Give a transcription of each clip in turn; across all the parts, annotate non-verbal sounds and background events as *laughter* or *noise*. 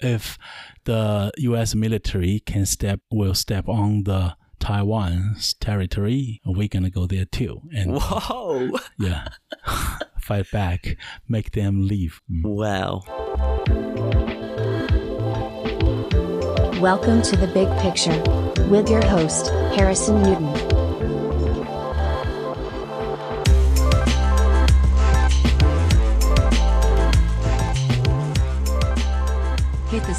if the U.S. military can step will step on the Taiwan's territory, we're gonna go there too, and Whoa! *laughs* yeah, *laughs* fight back, make them leave. Mm. Wow. Welcome to the Big Picture with your host, Harrison Newton.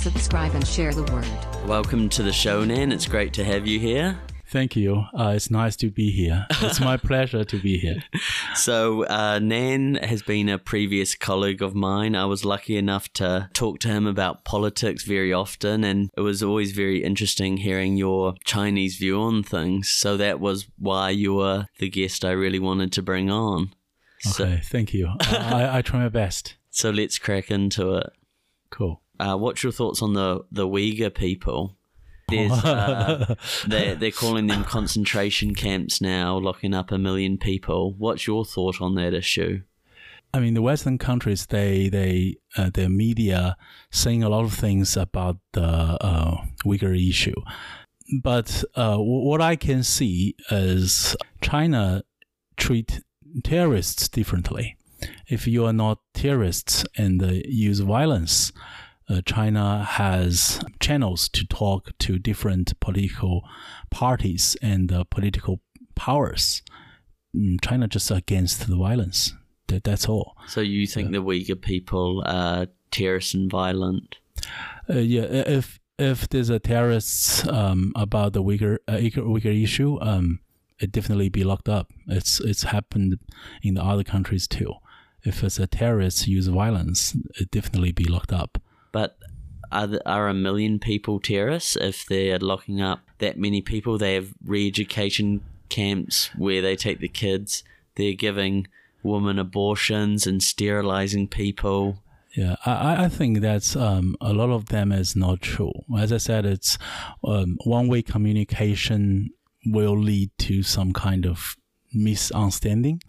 Subscribe and share the word. Welcome to the show, Nan. It's great to have you here. Thank you. Uh, it's nice to be here. It's my *laughs* pleasure to be here. So, uh, Nan has been a previous colleague of mine. I was lucky enough to talk to him about politics very often, and it was always very interesting hearing your Chinese view on things. So, that was why you were the guest I really wanted to bring on. So, Okay, thank you. I, I try my best. *laughs* so let's crack into it. Cool. Uh, what's your thoughts on the, the Uyghur people? Uh, *laughs* they're, they're calling them concentration camps now, locking up a million people. What's your thought on that issue? I mean, the Western countries, they they uh, their media saying a lot of things about the uh, Uyghur issue, but uh, w- what I can see is China treat terrorists differently. If you are not terrorists and uh, use violence, uh, China has channels to talk to different political parties and uh, political powers. Mm, China just against the violence. That, that's all. So you think the Uyghur people are terrorist and violent? Uh, yeah, if if there's a terrorists um, about the Uyghur, uh, Uyghur Uyghur issue, um, it definitely be locked up. It's it's happened in the other countries too. If it's a terrorist use violence, it definitely be locked up. But are, are a million people terrorists if they're locking up that many people? They have re-education camps where they take the kids. They're giving women abortions and sterilizing people. Yeah, I, I- I think that's um, a lot of them is not true. As I said, it's um, one way communication will lead to some kind of misunderstanding.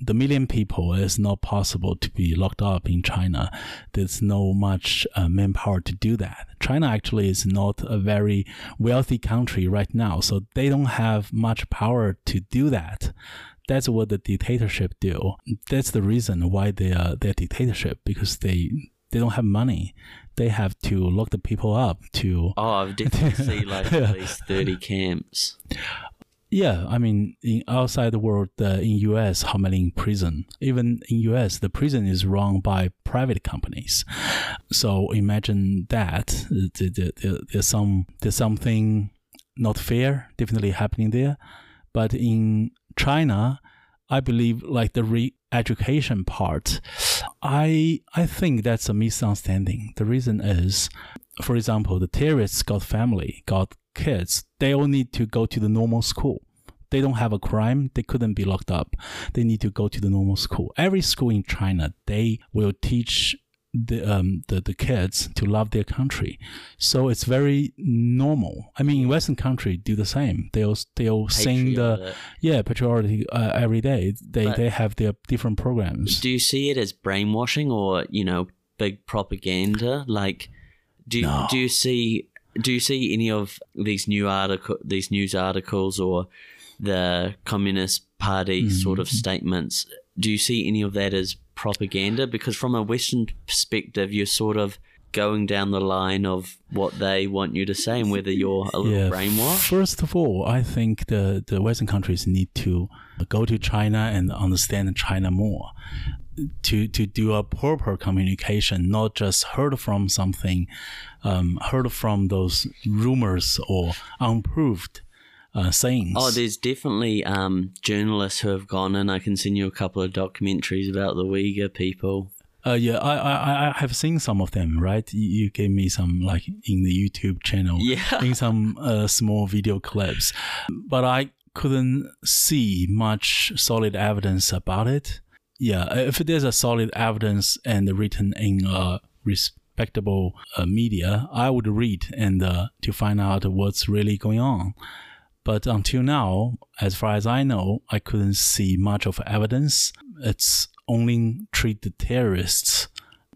The million people is not possible to be locked up in China. There's no much uh, manpower to do that. China actually is not a very wealthy country right now, so they don't have much power to do that. That's what the dictatorship do. That's the reason why they are their dictatorship because they they don't have money. They have to lock the people up to Oh, I've definitely seen like *laughs* at least 30 camps. Yeah, I mean, in outside the world, uh, in US, how many in prison? Even in US, the prison is run by private companies. So imagine that the- the- the- there's some there's something not fair definitely happening there. But in China, I believe like the re-education part, I I think that's a misunderstanding. The reason is, for example, the terrorists got family, got kids. They all need to go to the normal school. They don't have a crime. They couldn't be locked up. They need to go to the normal school. Every school in China, they will teach the um the, the kids to love their country. So it's very normal. I mean, in Western country do the same. They'll they'll sing the yeah patriotic uh, every day. They But- they have their different programs. Do you see it as brainwashing or, you know, big propaganda? Like, do, No. do you see do you see any of these new article these news articles or the Communist Party Mm. sort of statements? Do you see any of that as propaganda? Because from a Western perspective, you're sort of going down the line of what they want you to say and whether you're a little brainwashed. First of all, I think the, the Western countries need to go to China and understand China more. To to do a proper communication, not just heard from something, um, heard from those rumors or unproved uh, sayings. Oh, there's definitely um, journalists who have gone in. I can send you a couple of documentaries about the Uyghur people. Uh, yeah, I, I I have seen some of them. Right, you, you gave me some like in the YouTube channel. Yeah. in some uh, small video clips, but I couldn't see much solid evidence about it. Yeah, if there's a solid evidence and written in a respectable uh, media, I would read and uh, to find out what's really going on. But until now, as far as I know, I couldn't see much of evidence. It's only treat the terrorists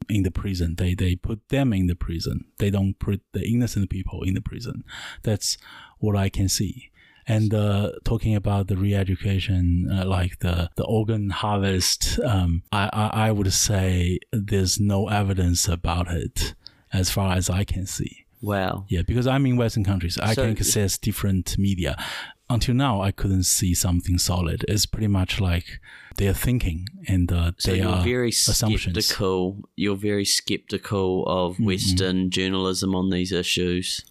in the prison. They they put them in the prison. They don't put the innocent people in the prison. That's what I can see. And uh, talking about the re-education, uh, like the, the organ harvest, um, I, I, I would say there's no evidence about it as far as I can see. Wow. Yeah, because I'm in Western countries, I So- can access different media. Until now, I couldn't see something solid. It's pretty much like they're thinking and uh, So they you're are very assumptions. skeptical. You're very skeptical of Mm-hmm. Western journalism on these issues.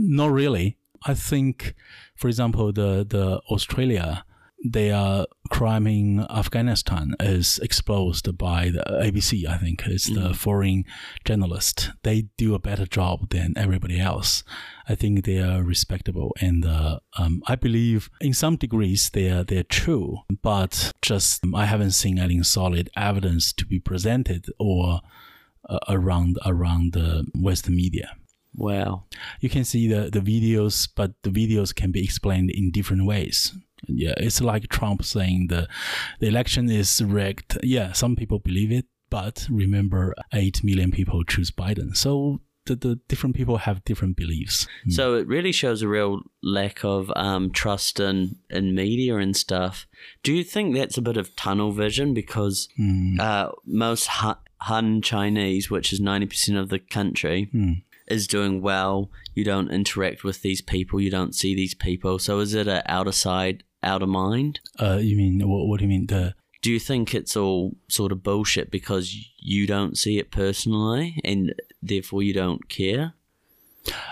Not really. I think, for example, the the Australia, their crime in Afghanistan is exposed by the ABC. I think it's the foreign journalist. They do a better job than everybody else. I think they are respectable, and uh, um, I believe in some degrees they are they're true. But just um, I haven't seen any solid evidence to be presented or uh, around around the Western media Wow. you can see the, the videos, but the videos can be explained in different ways. Yeah, it's like Trump saying the the election is rigged. Yeah, some people believe it, but remember, eight million people choose Biden. So the, the different people have different beliefs. So it really shows a real lack of um, trust in, in media and stuff. Do you think that's a bit of tunnel vision? Because uh, most Han, Han Chinese, which is 90% of the country, is doing well. You don't interact with these people, you don't see these people. So is it a outer side, outer mind? Uh, you mean what? What do you mean the? Do you think it's all sort of bullshit because you don't see it personally and therefore you don't care?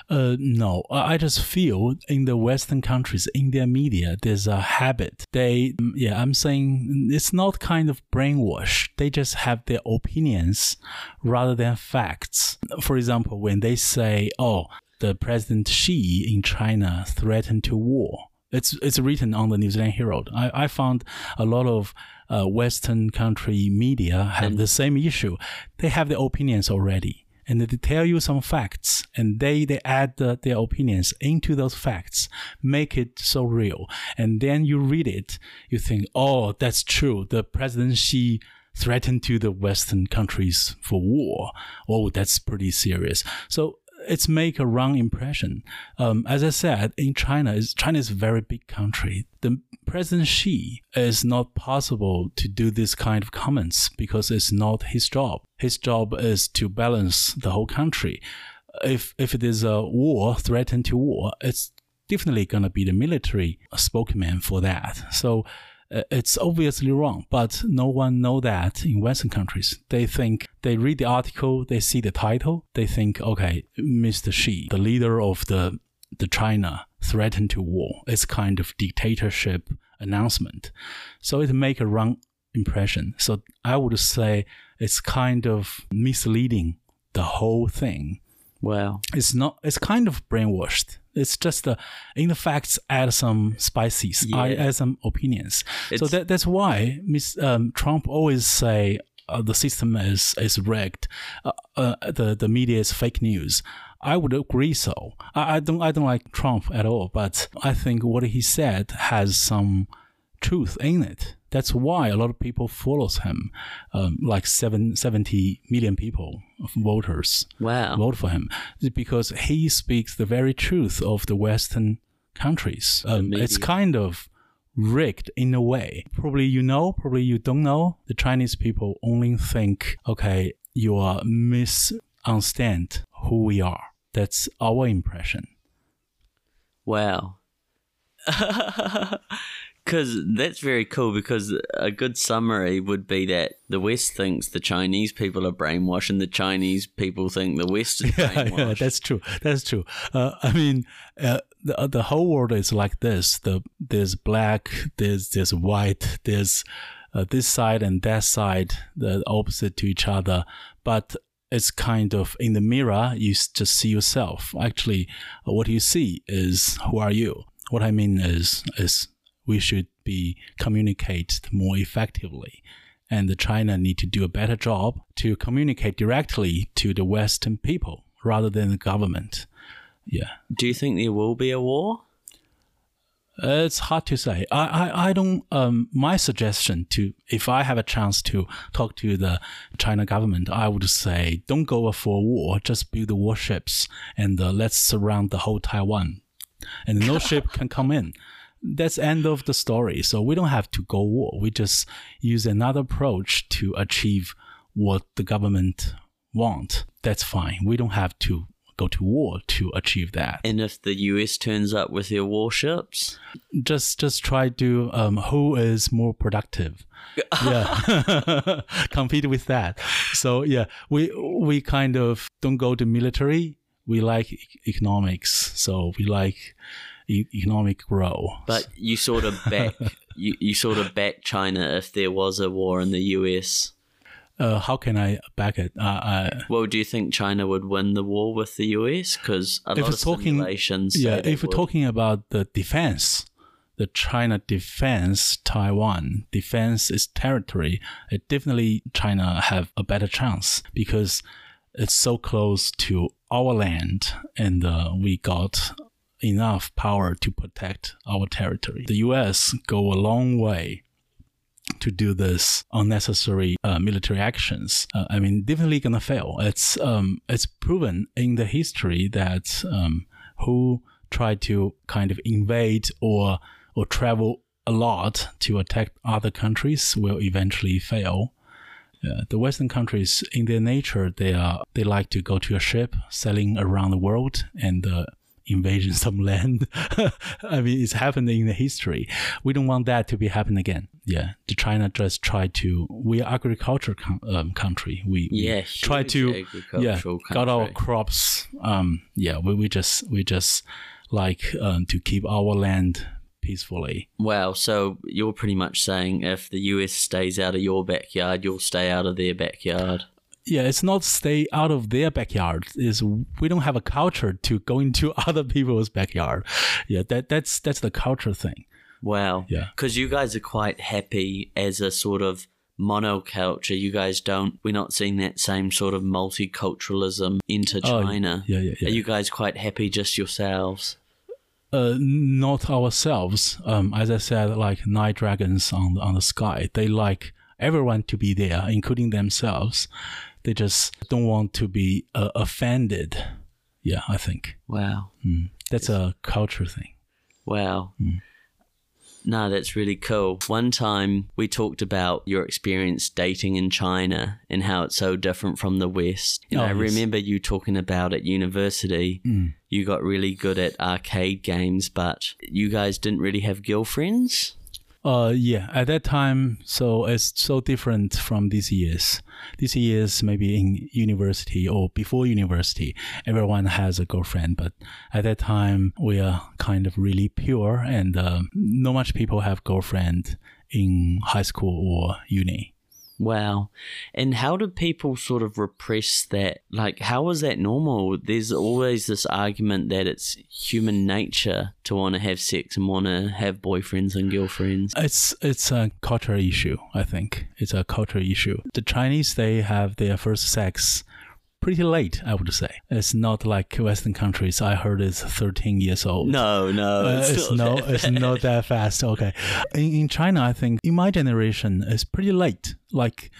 Uh, no, I just feel in the Western countries, in their media, there's a habit. They, mm, yeah, I'm saying it's not kind of brainwash. They just have their opinions rather than facts. For example, when they say, "Oh, the President Xi in China threatened to war," it's it's written on the New Zealand Herald. I, I found a lot of uh, Western country media have the same issue. They have their opinions already and they tell you some facts and they, they add the, their opinions into those facts, make it so real. And then you read it, you think, oh, that's true. The President Xi threatened to the Western countries for war. Oh, that's pretty serious. So it's make a wrong impression. Um, as I said, in China, China is a very big country. The President Xi is not possible to do this kind of comments because it's not his job. His job is to balance the whole country. If if it is a war, threatened to war, it's definitely gonna be the military spokesman for that. So Uh, it's obviously wrong, but no one know that in Western countries. They think they read the article, they see the title, they think, okay, Mr. Xi, the leader of the the China threatened to war. It's kind of dictatorship announcement, so it make a wrong impression. So I would say it's kind of misleading the whole thing Wow. it's not it's kind of brainwashed it's just uh, in the facts add some spices I Yeah. add some opinions so that, that's why Miss um, trump always say uh, the system is is rigged uh, uh, the the media is fake news I would agree so. I, I don't I don't like Trump at all, but I think what he said has some truth in it. That's why a lot of people follows him, um, like seven, 70 million people, voters Wow. vote for him because he speaks the very truth of the Western countries. Um, it's kind of rigged in a way. Probably you know, probably you don't know. The Chinese people only think, okay, you are misunderstand who we are. That's our impression. Wow. *laughs* Because that's very cool. Because a good summary would be that the West thinks the Chinese people are brainwashed, and the Chinese people think the West is *laughs* yeah, brainwashed. yeah, that's true. That's true. Uh, I mean, uh, the the whole world is like this. The there's black, there's there's white, there's uh, this side and that side, the opposite to each other. But it's kind of in the mirror. You just see yourself. Actually, uh, what you see is who are you. What I mean is is we should be communicate more effectively and China need to do a better job to communicate directly to the Western people rather than the government. Yeah. Do you think there will be a war? It's hard to say. I, I, I don't. Um, my suggestion to if I have a chance to talk to the China government, I would say don't go for a war. Just build the warships and uh, let's surround the whole Taiwan, and no *laughs* ship can come in. That's end of the story. So we don't have to go war. We just use another approach to achieve what the government want. That's fine. We don't have to go to war to achieve that. And if the US turns up with their warships, just just try to um, who is more productive *laughs* yeah *laughs* compete with that so yeah we we kind of don't go to military we like e- economics so we like e- economic growth but you sort of back *laughs* you, you sort of back China if there was a war in the US. uh, how can i back it uh, uh, Well, do you think China would win the war with the US? Because a If lot of talking- simulations. yeah if we're would. talking about the defense the china defense taiwan defense its territory it definitely china have a better chance because it's so close to our land and uh, we got enough power to protect our territory the us go a long way to do this unnecessary uh, military actions. Uh, I mean, definitely gonna fail. It's um, it's proven in the history that um, who try to kind of invade or or travel a lot to attack other countries will eventually fail. Uh, the Western countries, in their nature, they are they like to go to a ship sailing around the world and invasion some *laughs* land. I mean, it's happened in the history. We don't want that to be happen again. Yeah, the China just try to. We are agriculture com- um, country. We, we try to yeah agricultural got our crops. Um, yeah, we, we just we just like um, to keep our land peacefully. Wow, so you're pretty much saying if the US stays out of your backyard, you'll stay out of their backyard. Yeah, it's not stay out of their backyard. Is we don't have a culture to go into *laughs* other people's backyard. Yeah, that that's that's the culture thing. Wow. Yeah. Because you guys are quite happy as a sort of monoculture. You guys don't, we're not seeing that same sort of multiculturalism into Oh, China. yeah, yeah, yeah. Are you guys quite happy just yourselves? Uh, not ourselves. Um, as I said, like night dragons on on the sky. They like everyone to be there, including themselves. They just don't want to be uh, offended. Yeah, I think Wow. that's a culture thing. Wow. Hmm. No, that's really cool. One time we talked about your experience dating in China and how it's so different from the West. And Oh, I yes. remember you talking about at university, you got really good at arcade games, but you guys didn't really have girlfriends? Uh, yeah, at that time, so it's so different from these years. These years, maybe in university or before university, everyone has a girlfriend, but at that time, we are kind of really pure, and um, not much people have girlfriend in high school or uni. Wow. And how do people sort of repress that? Like, how is that normal? There's always this argument that it's human nature to want to have sex and want to have boyfriends and girlfriends. It's it's a cultural issue. I think it's a cultural issue. The Chinese they have their first sex pretty late. I would say it's not like Western countries. I heard it's thirteen years old. No, no, Uh, it's not no, that it's *laughs* not that fast. Okay, in, in China, I think in my generation, it's pretty late, like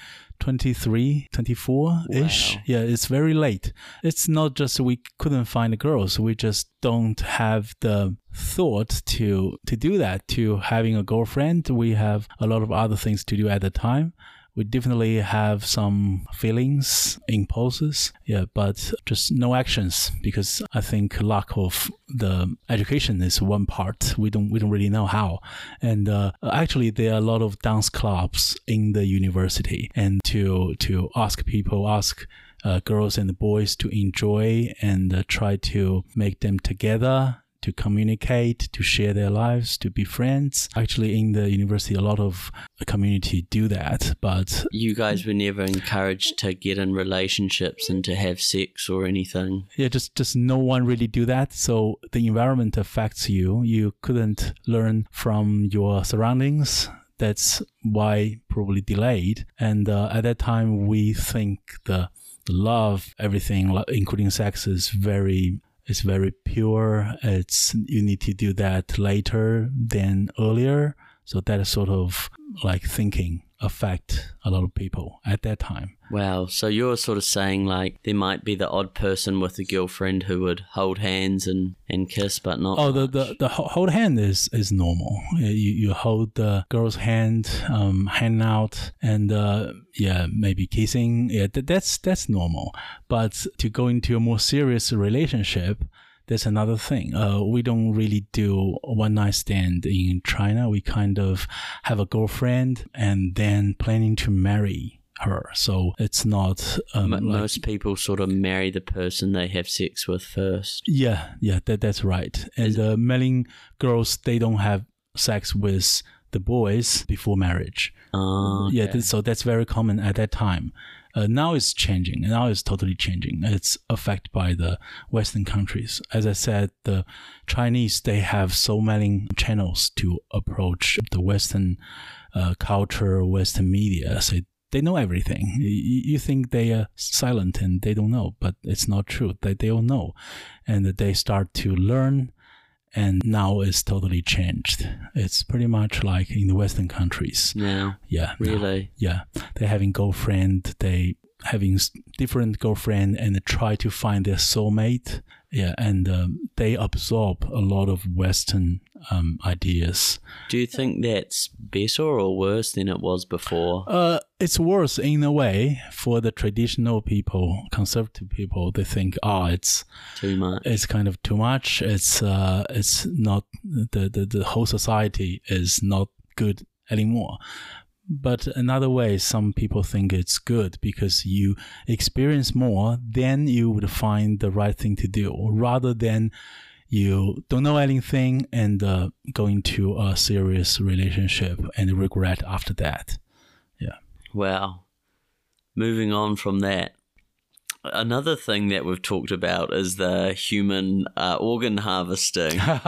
23, 24 ish. Wow. Yeah, it's very late. It's not just we couldn't find the girls; we just don't have the thought to to do that. To having a girlfriend, we have a lot of other things to do at the time. We definitely have some feelings, impulses, yeah, but just no actions because I think lack of the education is one part. We don't we don't really know how, and uh, actually there are a lot of dance clubs in the university, and to to ask people ask. Uh, girls and boys to enjoy and uh, try to make them together to communicate, to share their lives, to be friends. Actually, in the university, a lot of community do that, but You guys were never encouraged to get in relationships and to have sex or anything. yeah, just just no one really do that. So the environment affects you. You couldn't learn from your surroundings. That's why probably delayed. And uh, at that time, we think the the love, everything, including sex, is very it's very pure. It's you need to do that later than earlier. So that sort of like thinking affect a lot of people at that time. Wow. So you're sort of saying like there might be the odd person with a girlfriend who would hold hands and, and kiss, but not. Oh, the, the the ho- hold hand is is normal. You you hold the girl's hand, um, hand out, and uh, yeah, maybe kissing. Yeah, that, that's that's normal. But to go into a more serious relationship, that's another thing. Uh, we don't really do one night stand in China. We kind of have a girlfriend and then planning to marry her. So it's not um, Mo- like- most people sort of marry the person they have sex with first. yeah, yeah, that that's right. And uh, many girls they don't have sex with the boys before marriage. Ah, Yeah, okay. th- so that's very common at that time. Uh, now it's changing. Now it's totally changing. It's affected by the Western countries. As I said, the Chinese they have so many channels to approach the Western uh, culture, Western media. So they know everything. You, think they are silent and they don't know, but it's not true. They they all know, and they start to learn. And now it's totally changed. It's pretty much like in the Western countries. Now, Yeah. now. really. Yeah, They're having girlfriend, they having different girlfriend, and try to find their soulmate. Yeah, and um, they absorb a lot of Western um, ideas. Do you think that's better or worse than it was before? Uh, it's worse in a way for the traditional people, conservative people. They think, oh, it's Too much. it's kind of too much. It's uh, it's not the, the the whole society is not good anymore. But another way, some people think it's good because you experience more, then you would find the right thing to do, rather than you don't know anything and uh, go into a serious relationship and regret after that. Wow. Moving on from that. Another thing that we've talked about is the human uh, organ harvesting. *laughs*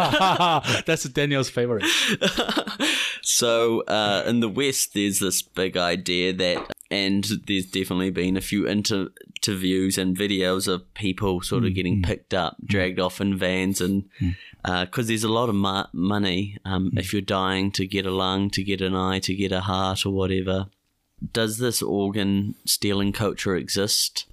That's Daniel's favorite. *laughs* so, uh, in the West, there's this big idea that, and there's definitely been a few inter- interviews and videos of people sort of getting picked up, dragged off in vans, and because there's a lot of ma- money um, if you're dying to get a lung, to get an eye, to get a heart, or whatever. Does this organ stealing culture exist?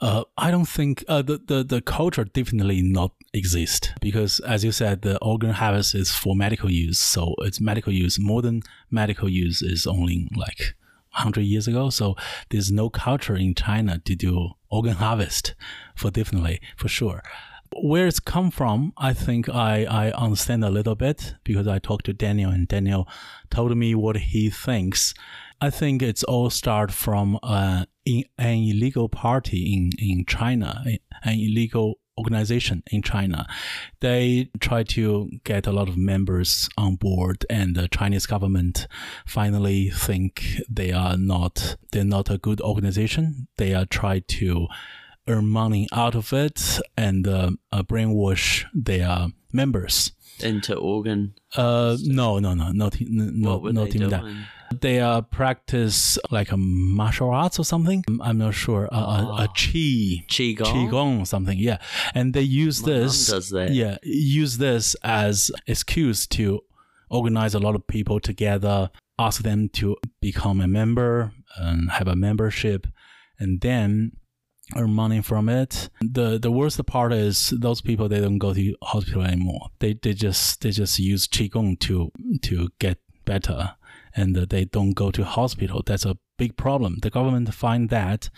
Uh, I don't think uh, the, the the culture definitely not exist because, as you said, the organ harvest is for medical use, so it's medical use. Modern medical use is only like hundred years ago, so there's no culture in China to do organ harvest for definitely for sure. Where it's come from, I think I, I understand a little bit because I talked to Daniel and Daniel told me what he thinks. I think it's all start from uh, in, an illegal party in, in China, an illegal organization in China. They try to get a lot of members on board, and the Chinese government finally think they are not they're not a good organization. They are try to earn money out of it and uh, uh, brainwash their members. Into organ? Uh, no, no, no, not n- no, what were not even doing? that. They uh, practice like a martial arts or something. I'm not sure. Uh, a, a chi, Qigong? qigong or something. Yeah, and they use My this. does that. Yeah, use this as excuse to organize a lot of people together, ask them to become a member and have a membership, and then earn money from it. The the worst part is those people they don't go to hospital anymore. They they just they just use qigong to to get better, and uh, they don't go to hospital. That's a big problem. The government find that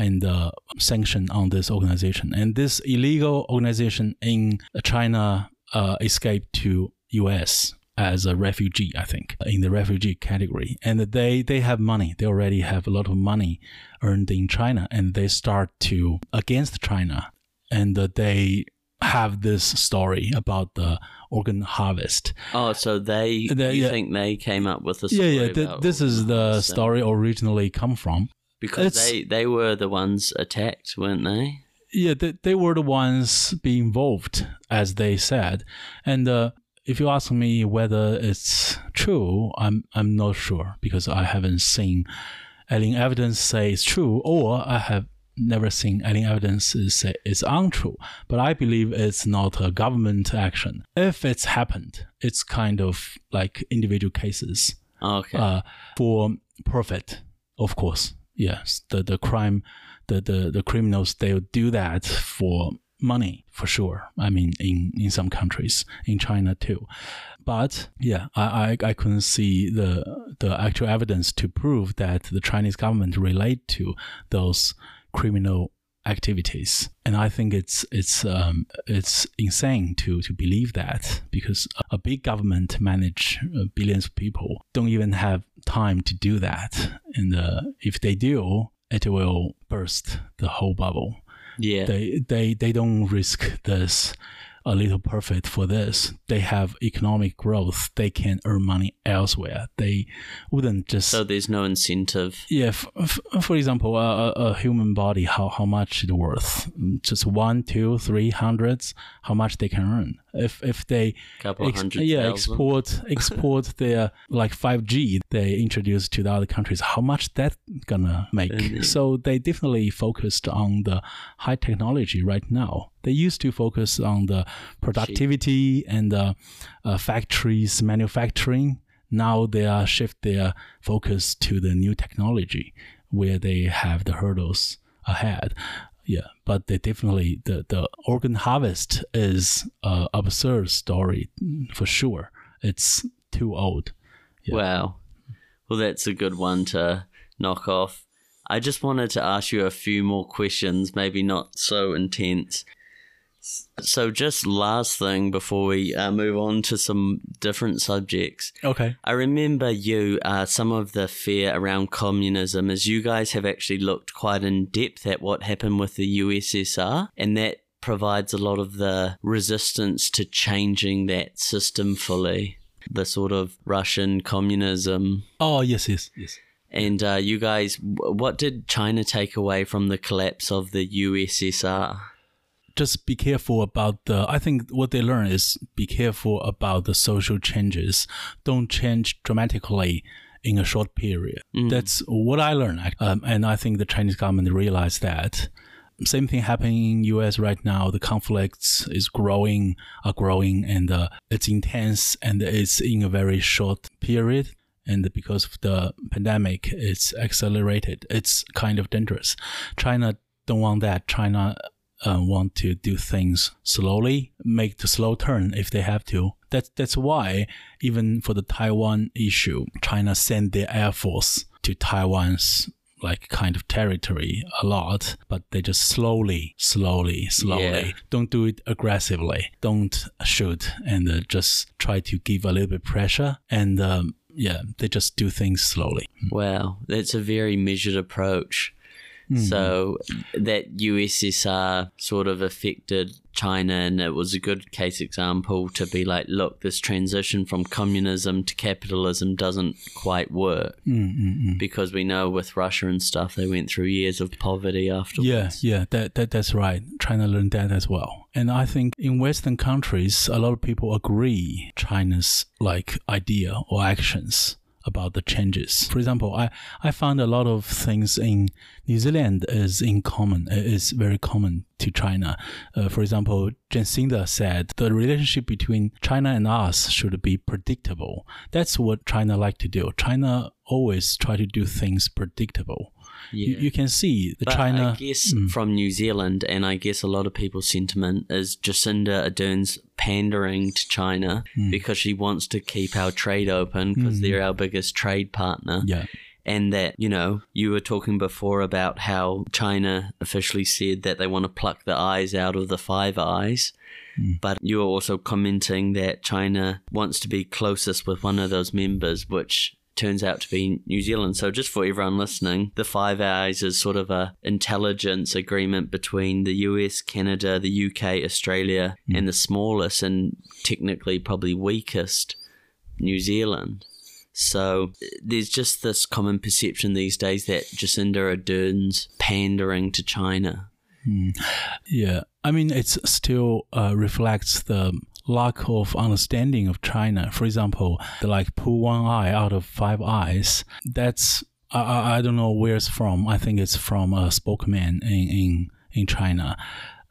and uh, sanction on this organization. And this illegal organization in China uh, escaped to U.S. as a refugee, I think, in the refugee category. And they they have money. They already have a lot of money earned in China, and they start to against China, and uh, they have this story about the organ harvest. Oh, so they, The- you yeah. think they came up with Yeah, story yeah. th- about this is the story originally come from. Because It's- they, they were the ones attacked, weren't they? Yeah, they, they were the ones being involved, as they said. And uh, if you ask me whether it's true, I'm I'm not sure because I haven't seen any evidence say it's true, or I have never seen any evidence is is untrue. But I believe it's not a government action. If it's happened, it's kind of like individual cases Okay. uh, for profit, of course. Yes, the the crime, the the, the criminals they'll do that for money for sure. I mean, in in some countries, in China too. But yeah, I, I, I couldn't see the the actual evidence to prove that the Chinese government relate to those criminal activities. And i think it's it's um, it's insane to to believe that because a big government manage uh, billions of people don't even have time to do that. And uh, if they do it will burst the whole bubble. Yeah. they they they don't risk this a little profit for this they have economic growth they can earn money elsewhere they wouldn't just so there's no incentive. yeah, f- f- for example, a, a human body, how, how much it worth? Just one, two, three hundreds, how much they can earn. If if they hundred yeah thousand. export *laughs* export their like five G they introduce to the other countries, how much that gonna make? Mhm. So they definitely focused on the high technology right now. They used to focus on the productivity and the uh, factories manufacturing now they are shift their focus to the new technology where they have the hurdles ahead yeah but they definitely the, the organ harvest is a absurd story mm, for sure it's too old Yeah. Wow. Well, that's a good one to knock off. I just wanted to ask you a few more questions, maybe not so intense. So, just last thing before we uh, move on to some different subjects. okay I remember you, uh, some of the fear around communism is you guys have actually looked quite in depth at what happened with the USSR, and that provides a lot of the resistance to changing that system fully. The sort of Russian communism. oh yes yes yes And uh, you guys, what did China take away from the collapse of the USSR? Just be careful about the i think what they learn is be careful about the social changes. Don't change dramatically in a short period. That's what i learned um, and i think the chinese government realized that. Same thing happening in us right now. The conflicts is growing are growing and uh, it's intense and it's in a very short period. And because of the pandemic it's accelerated. It's kind of dangerous. China don't want that. China uh, want to do things slowly, make the slow turn if they have to. That's that's why even for the Taiwan issue, China sent their air force to Taiwan's like kind of territory a lot, but they just slowly, slowly, slowly. Yeah. Don't do it aggressively. Don't shoot and uh, just try to give a little bit pressure and. Um, yeah, they just do things slowly. Wow, that's a very measured approach. Hmm. So that USSR sort of affected China, and it was a good case example to be like, look, this transition from communism to capitalism doesn't quite work hmm, hmm, because we know with Russia and stuff, they went through years of poverty afterwards. Yeah, yeah, that, that that's right. China learned that as well. And I think in Western countries, a lot of people agree China's like idea or actions about the changes. For example, I, I found a lot of things in New Zealand is in common, is very common to China. Uh, for example, Jacinda said the relationship between China and us should be predictable. That's what China like to do. China always try to do things predictable. You, Yeah. you can see the But China. I guess hmm. from New Zealand, and I guess a lot of people's sentiment is Jacinda Ardern's pandering to China Hmm. because she wants to keep our trade open because hmm. they're our biggest trade partner. yeah. And that, you know, you were talking before about how China officially said that they want to pluck the eyes out of the Five Eyes. Hmm. But you were also commenting that China wants to be closest with one of those members, which turns out to be New Zealand. So just for everyone listening, the Five Eyes is sort of a intelligence agreement between the US, Canada, the UK, Australia, and the smallest and technically probably weakest New Zealand. So there's just this common perception these days that Jacinda Ardern's pandering to China. Yeah, I mean, it still uh, reflects the lack of understanding of China. For example, like pull one eye out of five eyes. That's I, I I don't know where it's from. I think it's from a spokesman in in in China.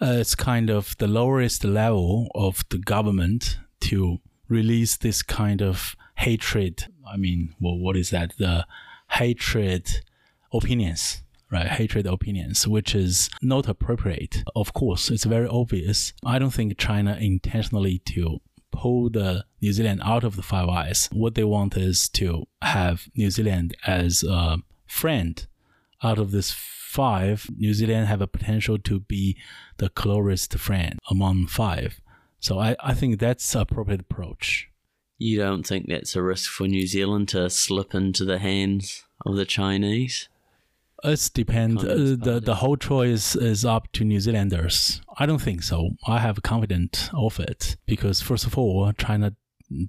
Uh, it's kind of the lowest level of the government to release this kind of hatred. I mean, well, what is that? The hatred opinions, right? Hatred opinions, which is not appropriate. Of course, it's very obvious. I don't think China intentionally to pull the New Zealand out of the Five Eyes. What they want is to have New Zealand as a friend out of this five, New Zealand have a potential to be the closest friend among five. So I, I think that's appropriate approach. You don't think that's a risk for New Zealand to slip into the hands of the Chinese? It's depend. Uh, the the whole choice is up to New Zealanders. I don't think so. I have confidence of it because first of all, China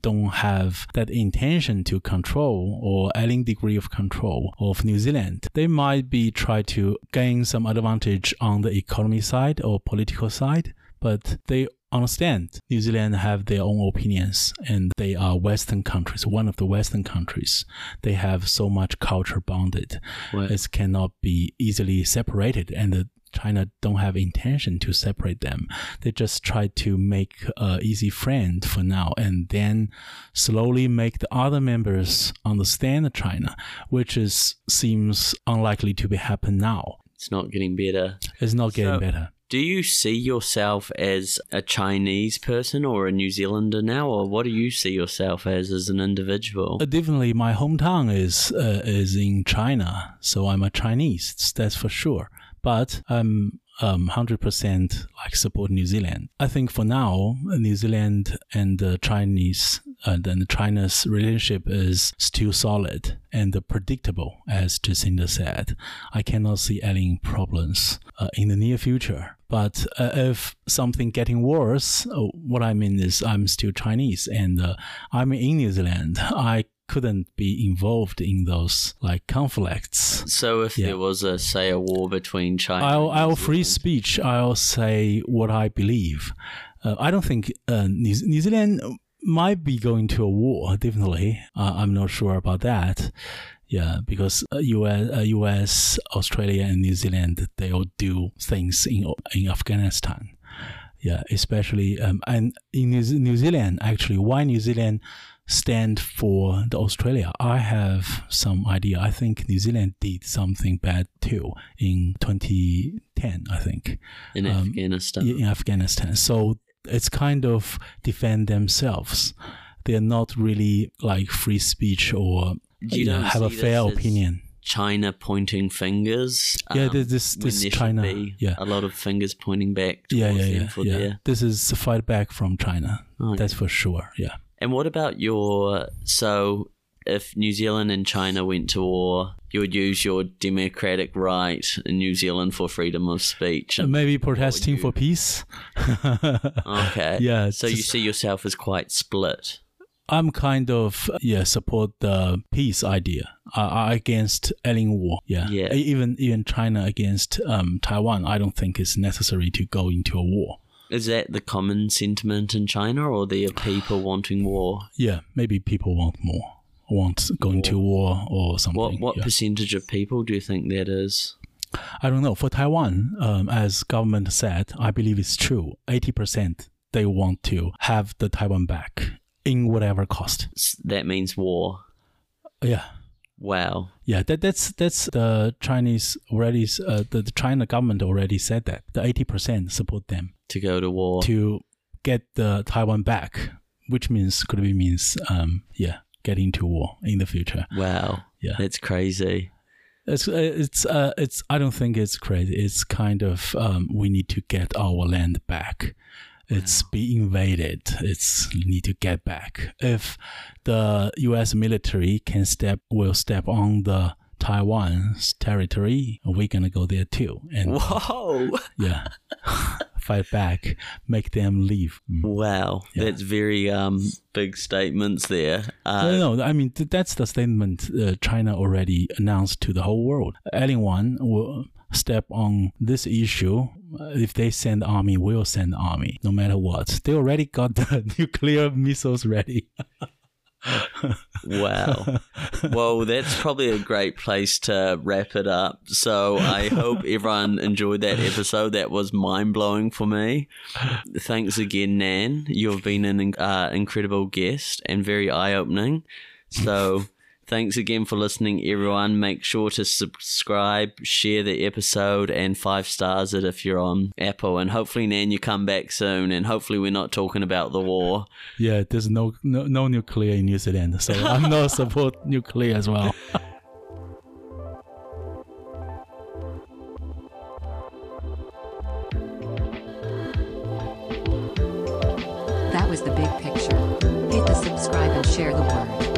don't have that intention to control or any degree of control of New Zealand. They might be try to gain some advantage on the economy side or political side, but they understand New Zealand have their own opinions and they are Western countries, one of the Western countries. They have so much culture bonded. Right. It cannot be easily separated and the China don't have intention to separate them. They just try to make a easy friend for now and then slowly make the other members understand China, which is seems unlikely to be happen now. It's not getting better. It's not getting So- better. Do you see yourself as a Chinese person or a New Zealander now, or what do you see yourself as as an individual? Uh, definitely, my hometown is uh, is in China, so I'm a Chinese. That's for sure. But I'm um, 100% like support New Zealand. I think for now, New Zealand and the Chinese and then China's relationship is still solid and predictable, as Jacinda said. I cannot see any problems uh, in the near future. But uh, if something getting worse, uh, what I mean is I'm still Chinese and uh, I'm in New Zealand. I couldn't be involved in those like conflicts. So, if Yeah. there was a say a war between China, I'll, and I'll free speech. I'll say what I believe. Uh, I don't think uh, New, New Zealand might be going to a war. Definitely, uh, I'm not sure about that. Yeah, because uh, US, uh, US, Australia, and New Zealand they all do things in in Afghanistan. Yeah, especially um, and in New, New Zealand, actually, why New Zealand stand for the Australia? I have some idea. I think New Zealand did something bad too in 2010. I think in um, Afghanistan. in Afghanistan. So it's kind of defend themselves. They're not really like free speech or You you know, have a fair opinion. China pointing fingers. Yeah, um, this this, this China. Yeah. a lot of fingers pointing back Yeah, yeah, yeah, for yeah. their. This is a fight back from China. Oh, That's for sure. Yeah. And what about your so if New Zealand and China went to war, you would use your democratic right in New Zealand for freedom of speech. Uh, Maybe protesting you- for peace. *laughs* Okay. Yeah, So you see yourself as quite split. I'm kind of yeah support the peace idea uh, against any war. Yeah. Yeah. Even even China against um, Taiwan, I don't think it's necessary to go into a war. Is that the common sentiment in China, or are there people wanting war? Yeah, maybe people want more, want going to war or something. What what yeah. percentage of people do you think that is? I don't know. For Taiwan, um, as government said, I believe it's true. Eighty percent they want to have the Taiwan back in whatever cost. That means war. Yeah. Wow. Yeah, that that's that's the Chinese already. Uh, the, the China government already said that the eighty percent support them To go to war. to get the Taiwan back, which means could be means um yeah getting to war in the future. wow. Yeah. That's crazy. It's uh, it's uh it's I don't think it's crazy. It's kind of um we need to get our land back. It's be invaded. It's need to get back. If the U.S. military can step will step on the Taiwan's territory, we're gonna go there too, and Whoa. *laughs* yeah, *laughs* fight back, make them leave. Mm. Wow. Yeah. That's very um big statements there. Uh, no, no, I mean th- that's the statement uh, China already announced to the whole world. Anyone will step on this issue. uh, If they send army, we'll send army, no matter what. They already got the *laughs* nuclear missiles ready. Wow. Well, that's probably a great place to wrap it up. So I hope *laughs* everyone enjoyed that episode. That was mind blowing for me. Thanks again, Nan. You've been an uh, incredible guest and very eye opening. So. Thanks again for listening, everyone. Make sure to subscribe, share the episode, and five stars it if you're on Apple. And hopefully, Nan, you come back soon. And hopefully, we're not talking about the war. *laughs* Yeah, there's no no, no nuclear in New Zealand, so *laughs* I'm not support nuclear as well. *laughs* That was the big picture. Hit the subscribe and share the word.